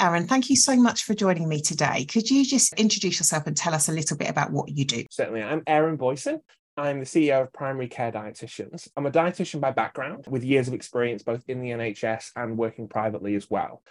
Aaron, thank you so much for joining me today. Could you just introduce yourself and tell us a little bit about what you do? Certainly. I'm Aaron Boyson. I'm the CEO of Primary Care Dietitians. I'm a dietitian by background with years of experience both in the NHS and working privately as well.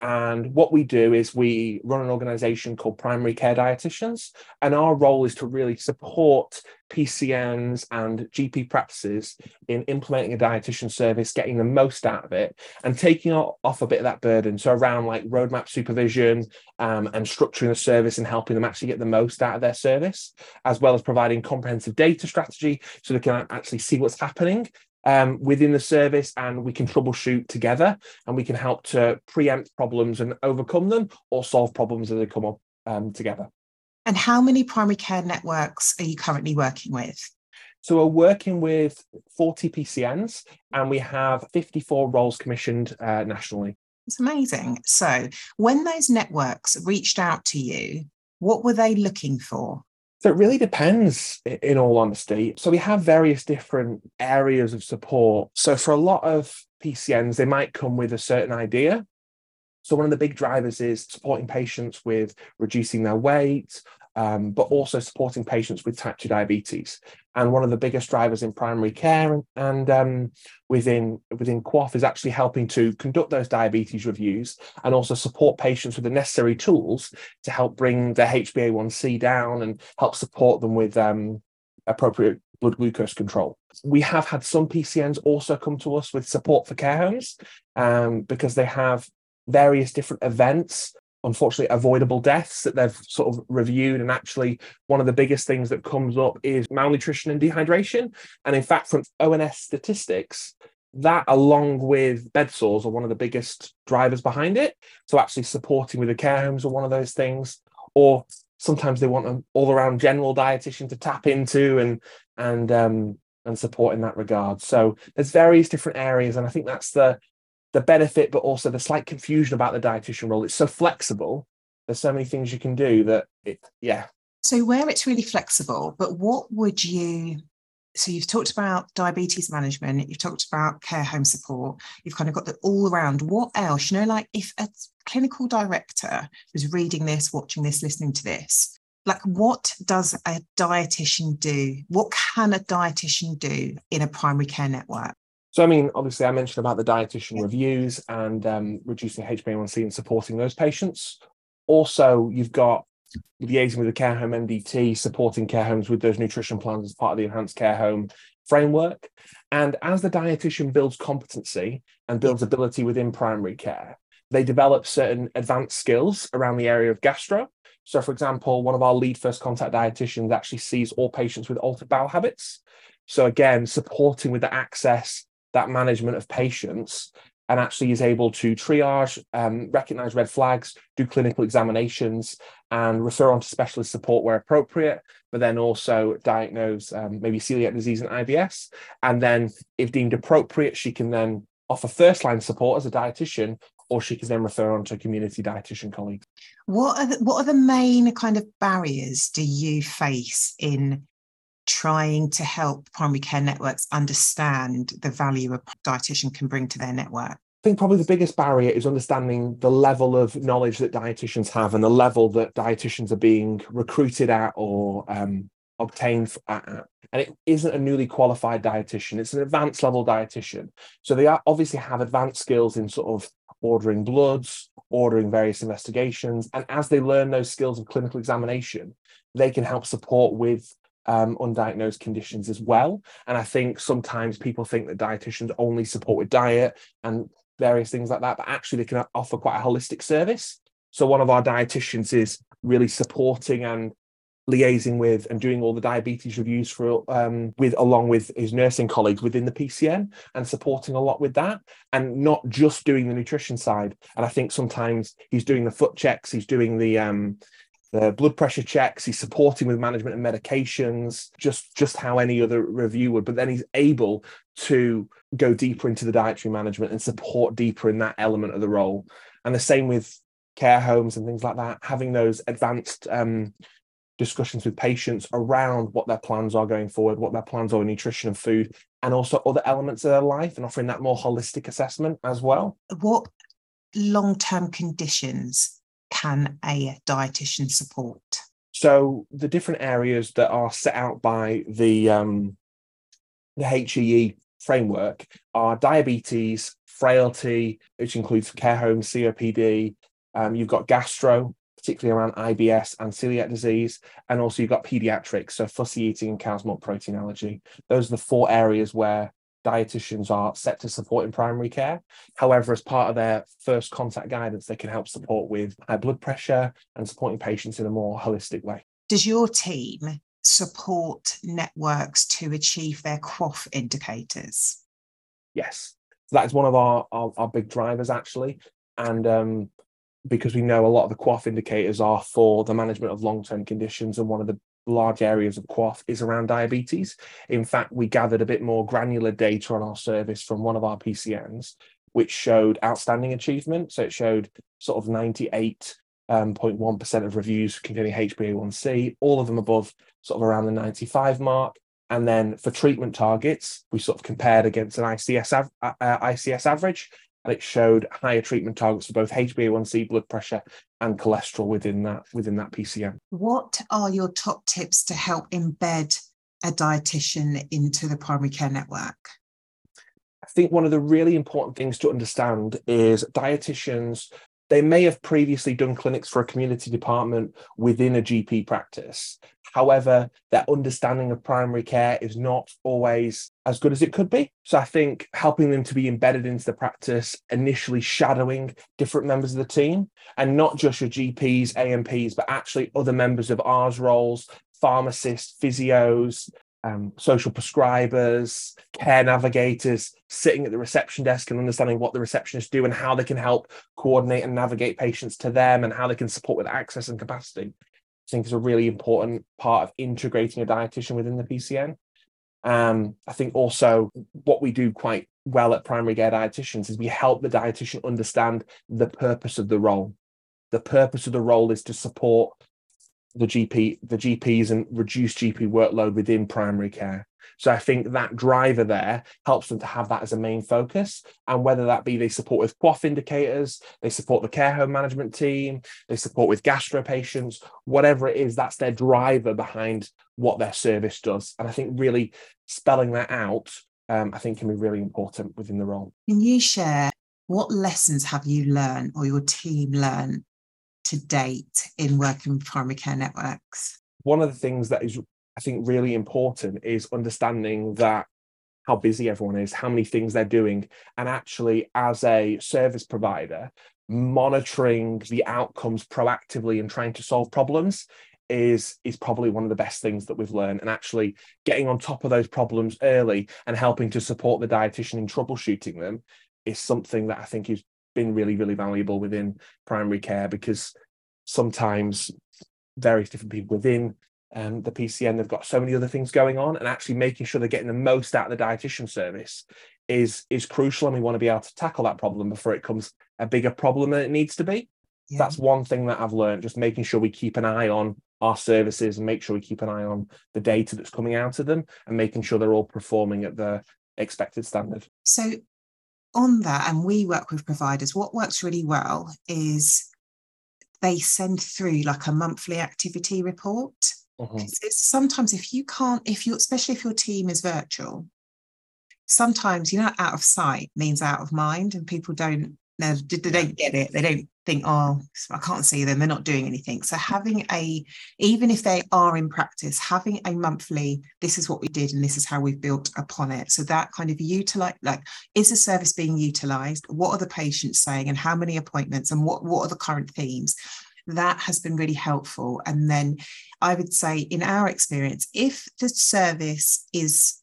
And what we do is we run an organization called Primary Care Dietitians. And our role is to really support PCNs and GP practices in implementing a dietitian service, getting the most out of it, and taking off a bit of that burden. So, around like roadmap supervision um, and structuring the service and helping them actually get the most out of their service, as well as providing comprehensive data strategy so they can actually see what's happening um, within the service and we can troubleshoot together and we can help to preempt problems and overcome them or solve problems as they come up um, together. And how many primary care networks are you currently working with? So we're working with 40 PCNs and we have 54 roles commissioned uh, nationally. It's amazing. So when those networks reached out to you, what were they looking for? So it really depends, in all honesty. So we have various different areas of support. So for a lot of PCNs, they might come with a certain idea. So one of the big drivers is supporting patients with reducing their weight um, but also supporting patients with type 2 diabetes. And one of the biggest drivers in primary care and, and um, within, within QOF is actually helping to conduct those diabetes reviews and also support patients with the necessary tools to help bring their HbA1c down and help support them with um, appropriate blood glucose control. We have had some PCNs also come to us with support for care homes um, because they have various different events unfortunately avoidable deaths that they've sort of reviewed. And actually one of the biggest things that comes up is malnutrition and dehydration. And in fact from ons statistics that along with bed sores are one of the biggest drivers behind it. So actually supporting with the care homes are one of those things. Or sometimes they want an all-around general dietitian to tap into and and um and support in that regard. So there's various different areas. And i think that's the the benefit, but also the slight confusion about the dietitian role. It's so flexible. There's so many things you can do that it, yeah. So where it's really flexible, but what would you? So you've talked about diabetes management, you've talked about care home support, you've kind of got the all around. What else? You know, like if a clinical director was reading this, watching this, listening to this, like what does a dietitian do? What can a dietitian do in a primary care network? So, I mean, obviously, I mentioned about the dietitian reviews and um, reducing HbA1c and supporting those patients. Also, you've got liaising with the care home MDT, supporting care homes with those nutrition plans as part of the enhanced care home framework. And as the dietitian builds competency and builds ability within primary care, they develop certain advanced skills around the area of gastro. So, for example, one of our lead first contact dietitians actually sees all patients with altered bowel habits. So, again, supporting with the access that management of patients and actually is able to triage, um, recognize red flags, do clinical examinations, and refer on to specialist support where appropriate, but then also diagnose um, maybe celiac disease and IBS. And then, if deemed appropriate, she can then offer first line support as a dietitian, or she can then refer on to a community dietitian colleagues. What are the, what are the main kind of barriers do you face in trying to help primary care networks understand the value a dietitian can bring to their network? I think probably the biggest barrier is understanding the level of knowledge that dietitians have and the level that dietitians are being recruited at or um, obtained and it isn't a newly qualified dietitian it's an advanced level dietitian so they are, obviously have advanced skills in sort of ordering bloods ordering various investigations and as they learn those skills of clinical examination they can help support with um, undiagnosed conditions as well and i think sometimes people think that dietitians only support with diet and various things like that but actually they can offer quite a holistic service so one of our dietitians is really supporting and liaising with and doing all the diabetes reviews for um, with along with his nursing colleagues within the PCN and supporting a lot with that and not just doing the nutrition side. And I think sometimes he's doing the foot checks, he's doing the um, the blood pressure checks he's supporting with management and medications just just how any other review would but then he's able to go deeper into the dietary management and support deeper in that element of the role and the same with care homes and things like that having those advanced um, discussions with patients around what their plans are going forward, what their plans are with nutrition and food, and also other elements of their life, and offering that more holistic assessment as well. What long term conditions can a dietitian support? So the different areas that are set out by the um, the HEE framework are diabetes, frailty, which includes care homes, COPD. Um, you've got gastro, particularly around IBS and celiac disease. And also you've got pediatrics, so fussy eating and cow's milk protein allergy. Those are the four areas where dietitians are set to support in primary care. However, as part of their first contact guidance, they can help support with high blood pressure and supporting patients in a more holistic way. Does your team support networks to achieve their QOF indicators? Yes. So that is one of our, our, our big drivers actually. And um, because we know a lot of the QOF indicators are for the management of long-term conditions and one of the large areas of QOF is around diabetes. In fact, we gathered a bit more granular data on our service from one of our PCNs, which showed outstanding achievement. So it showed sort of 98.1% um, of reviews containing HbA1c, all of them above sort of around the 95 mark. And then for treatment targets, we sort of compared against an ICS, av- uh, ICS average, and it showed higher treatment targets for both HbA1c, blood pressure, and cholesterol within that within that PCN. What are your top tips to help embed a dietitian into the primary care network? I think one of the really important things to understand is dietitians they may have previously done clinics for a community department within a GP practice. However, their understanding of primary care is not always as good as it could be. So I think helping them to be embedded into the practice, initially shadowing different members of the team, and not just your GPs, ANPs, but actually other members of ARRS roles, pharmacists, physios, um, social prescribers, care navigators, sitting at the reception desk and understanding what the receptionists do and how they can help coordinate and navigate patients to them and how they can support with access and capacity. I think is a really important part of integrating a dietitian within the PCN. Um, I think also what we do quite well at primary care dietitians is we help the dietitian understand the purpose of the role. The purpose of the role is to support the GP, the GPs and reduce GP workload within primary care. So I think that driver there helps them to have that as a main focus. And whether that be they support with QOF indicators, they support the care home management team, they support with gastro patients, whatever it is, that's their driver behind what their service does. And I think really spelling that out, um, I think can be really important within the role. Can you share what lessons have you learned or your team learned to date in working with primary care networks? One of the things that is, I think, really important is understanding that how busy everyone is, how many things they're doing, and actually, as a service provider, monitoring the outcomes proactively and trying to solve problems is is probably one of the best things that we've learned and actually getting on top of those problems early and helping to support the dietitian in troubleshooting them is something that I think is been really, really valuable within primary care because sometimes various different people within um, the PCN, they've got so many other things going on, and actually making sure they're getting the most out of the dietitian service is is crucial. And we want to be able to tackle that problem before it becomes a bigger problem than it needs to be. Yeah. That's one thing that I've learned, just making sure we keep an eye on our services and make sure we keep an eye on the data that's coming out of them and making sure they're all performing at the expected standard. So on that, and we work with providers, what works really well is they send through like a monthly activity report. Mm-hmm. Sometimes if you can't, if you, especially if your team is virtual, sometimes you know, out of sight means out of mind, and people don't they don't get it. They don't think, oh, I can't see them. They're not doing anything. So having a, even if they are in practice, having a monthly, this is what we did and this is how we've built upon it. So that kind of utilize, like, is the service being utilized? What are the patients saying and how many appointments and what, what are the current themes? That has been really helpful. And then I would say, in our experience, if the service is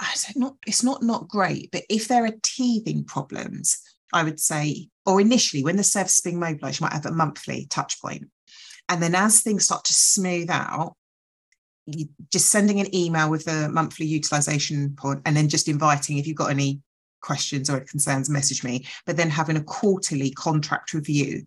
I not it's not not great, but if there are teething problems, I would say, or initially when the service is being mobilized, you might have a monthly touch point. And then as things start to smooth out, just sending an email with the monthly utilization point and then just inviting if you've got any questions or concerns, message me, but then having a quarterly contract review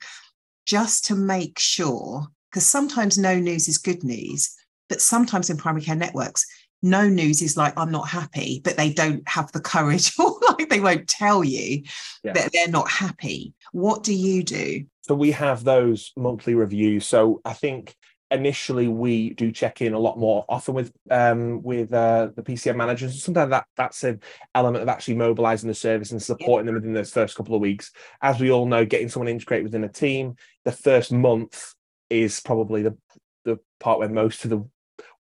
just to make sure, because sometimes no news is good news, but sometimes in primary care networks, no news is like i'm not happy but they don't have the courage or like they won't tell you yeah. that they're not happy what do you do so we have those monthly reviews so i think initially we do check in a lot more often with um, with uh, the PCN managers. Sometimes that that's an element of actually mobilizing the service and supporting them within those first couple of weeks. As we all know, getting someone integrated within a team, the first month is probably the the part where most of the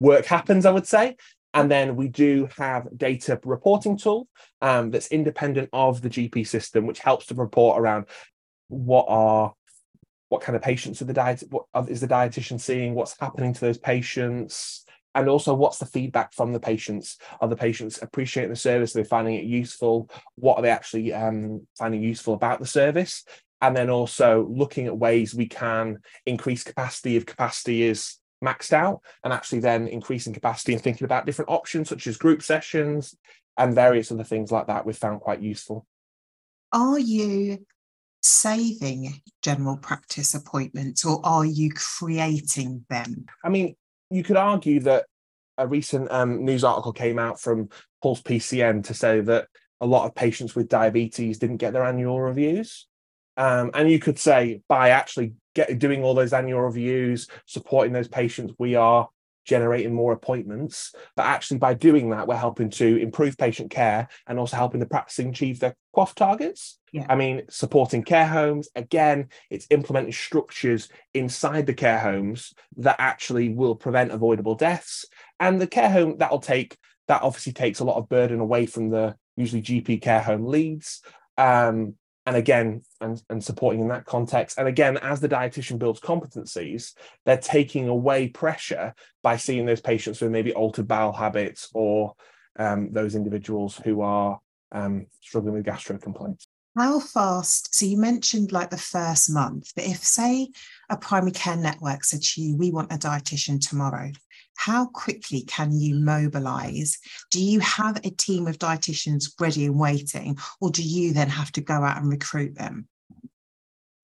work happens. I would say. And then we do have data reporting tool um, that's independent of the GP system, which helps to report around what are what kind of patients are the diet what is the dietitian seeing, what's happening to those patients, and also what's the feedback from the patients. Are the patients appreciating the service? they're they finding it useful? What are they actually um, finding useful about the service? And then also looking at ways we can increase capacity if capacity is maxed out and actually then increasing capacity and thinking about different options such as group sessions and various other things like that we've found quite useful. Are you saving general practice appointments or are you creating them? I mean, you could argue that a recent um, news article came out from Pulse PCN to say that a lot of patients with diabetes didn't get their annual reviews. Um, and you could say by actually get doing all those annual reviews, supporting those patients, we are generating more appointments. But actually, by doing that, we're helping to improve patient care and also helping the practicing achieve their QOF targets. Yeah. I mean, supporting care homes, again, it's implementing structures inside the care homes that actually will prevent avoidable deaths. And the care home that'll take that obviously takes a lot of burden away from the usually GP care home leads. Um, and again and, and supporting in that context. And again as the dietitian builds competencies they're taking away pressure by seeing those patients with maybe altered bowel habits or um, those individuals who are um, struggling with gastro complaints. How fast so you mentioned like the first month but if say a primary care network said to you we want a dietitian tomorrow how quickly can you mobilize? Do you have a team of dietitians ready and waiting, or do you then have to go out and recruit them?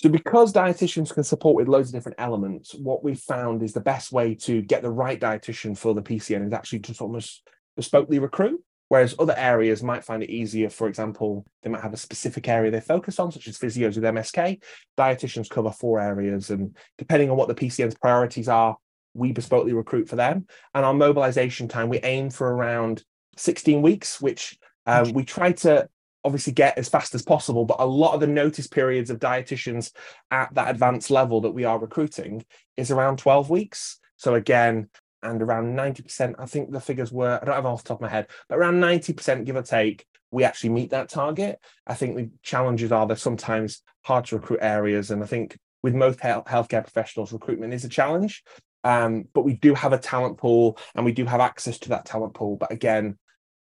So, because dietitians can support with loads of different elements, what we found is the best way to get the right dietitian for the PCN is actually to almost bespokely recruit. Whereas other areas might find it easier. For example, they might have a specific area they focus on, such as physios with MSK. Dietitians cover four areas, and depending on what the PCN's priorities are, we bespokely recruit for them. And our mobilization time, we aim for around 16 weeks, which um, we try to obviously get as fast as possible. But a lot of the notice periods of dietitians at that advanced level that we are recruiting is around 12 weeks. So again, and around 90%, I think the figures were, I don't have off the top of my head, but around 90%, give or take, we actually meet that target. I think the challenges are there's sometimes hard to recruit areas. And I think with most healthcare professionals, recruitment is a challenge. Um, but we do have a talent pool and we do have access to that talent pool. But again,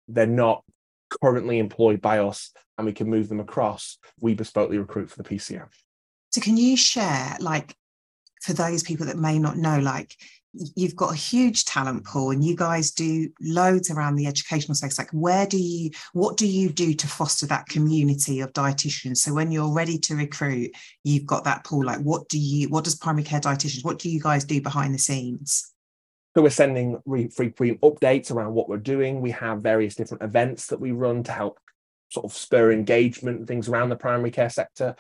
they're not currently employed by us and we can move them across. We bespokely recruit for the PCN. So, can you share, like, for those people that may not know, like, you've got a huge talent pool and you guys do loads around the educational space. Like where do you what do you do to foster that community of dietitians? So when you're ready to recruit you've got that pool. Like what do you what does primary care dietitians what do you guys do behind the scenes? So we're sending re- frequent updates around what we're doing. We have various different events that we run to help sort of spur engagement and things around the primary care sector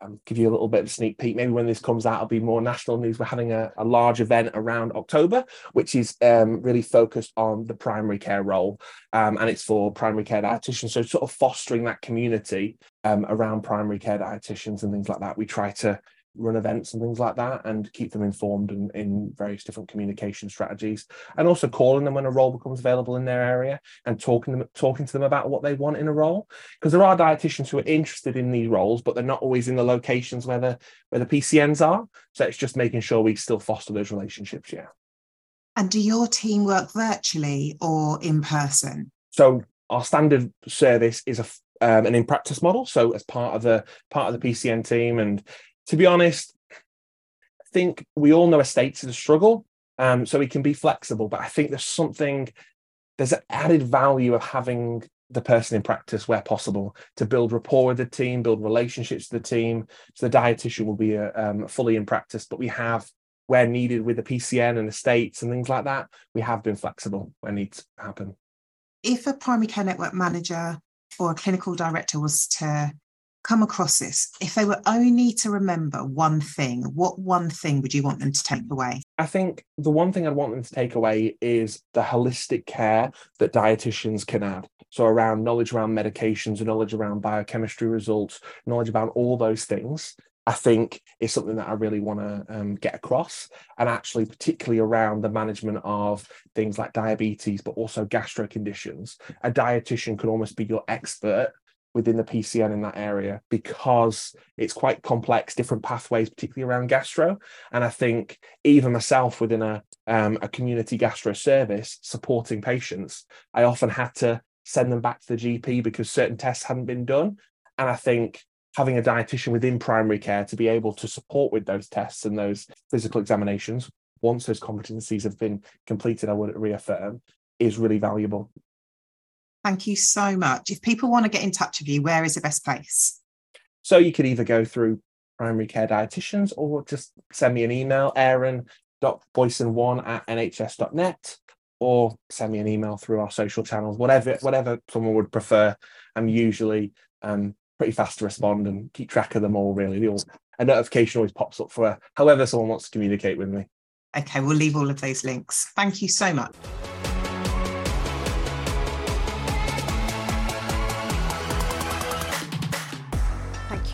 um, give you a little bit of a sneak peek. Maybe when this comes out, it'll be more national news. We're having a, a large event around October, which is um, really focused on the primary care role, um, and it's for primary care dietitians. So, sort of fostering that community um, around primary care dietitians and things like that. We try to run events and things like that and keep them informed in, in various different communication strategies. And also calling them when a role becomes available in their area and talking them talking to them about what they want in a role. Because there are dietitians who are interested in these roles but they're not always in the locations where the where the PCNs are. So it's just making sure we still foster those relationships yeah. And do your team work virtually or in person? So our standard service is a um, an in practice model. So as part of the part of the PCN team, and to be honest, I think we all know estates is a struggle. Um, so we can be flexible, but I think there's something, there's an added value of having the person in practice where possible to build rapport with the team, build relationships with the team. So the dietitian will be uh, um, fully in practice, but we have where needed with the PCN and estates and things like that, we have been flexible where needs happen. If a primary care network manager or a clinical director was to come across this, if they were only to remember one thing, what one thing would you want them to take away? I think the one thing I'd want them to take away is the holistic care that dietitians can add. So, around knowledge around medications, knowledge around biochemistry results, knowledge about all those things. I think is something that I really want to um, get across, and actually, particularly around the management of things like diabetes, but also gastro conditions. A dietitian could almost be your expert within the PCN in that area because it's quite complex, different pathways, particularly around gastro. And I think even myself within a um, a community gastro service supporting patients, I often had to send them back to the GP because certain tests hadn't been done. And I think having a dietitian within primary care to be able to support with those tests and those physical examinations once those competencies have been completed, I would reaffirm, is really valuable. Thank you so much. If people want to get in touch with you, where is the best place? So you could either go through primary care dietitians or just send me an email, aaron.boyson1 at nhs.net, or send me an email through our social channels, whatever whatever someone would prefer. I'm usually um, pretty fast to respond and keep track of them all, really. All, a notification always pops up for however someone wants to communicate with me. Okay, we'll leave all of those links. Thank you so much.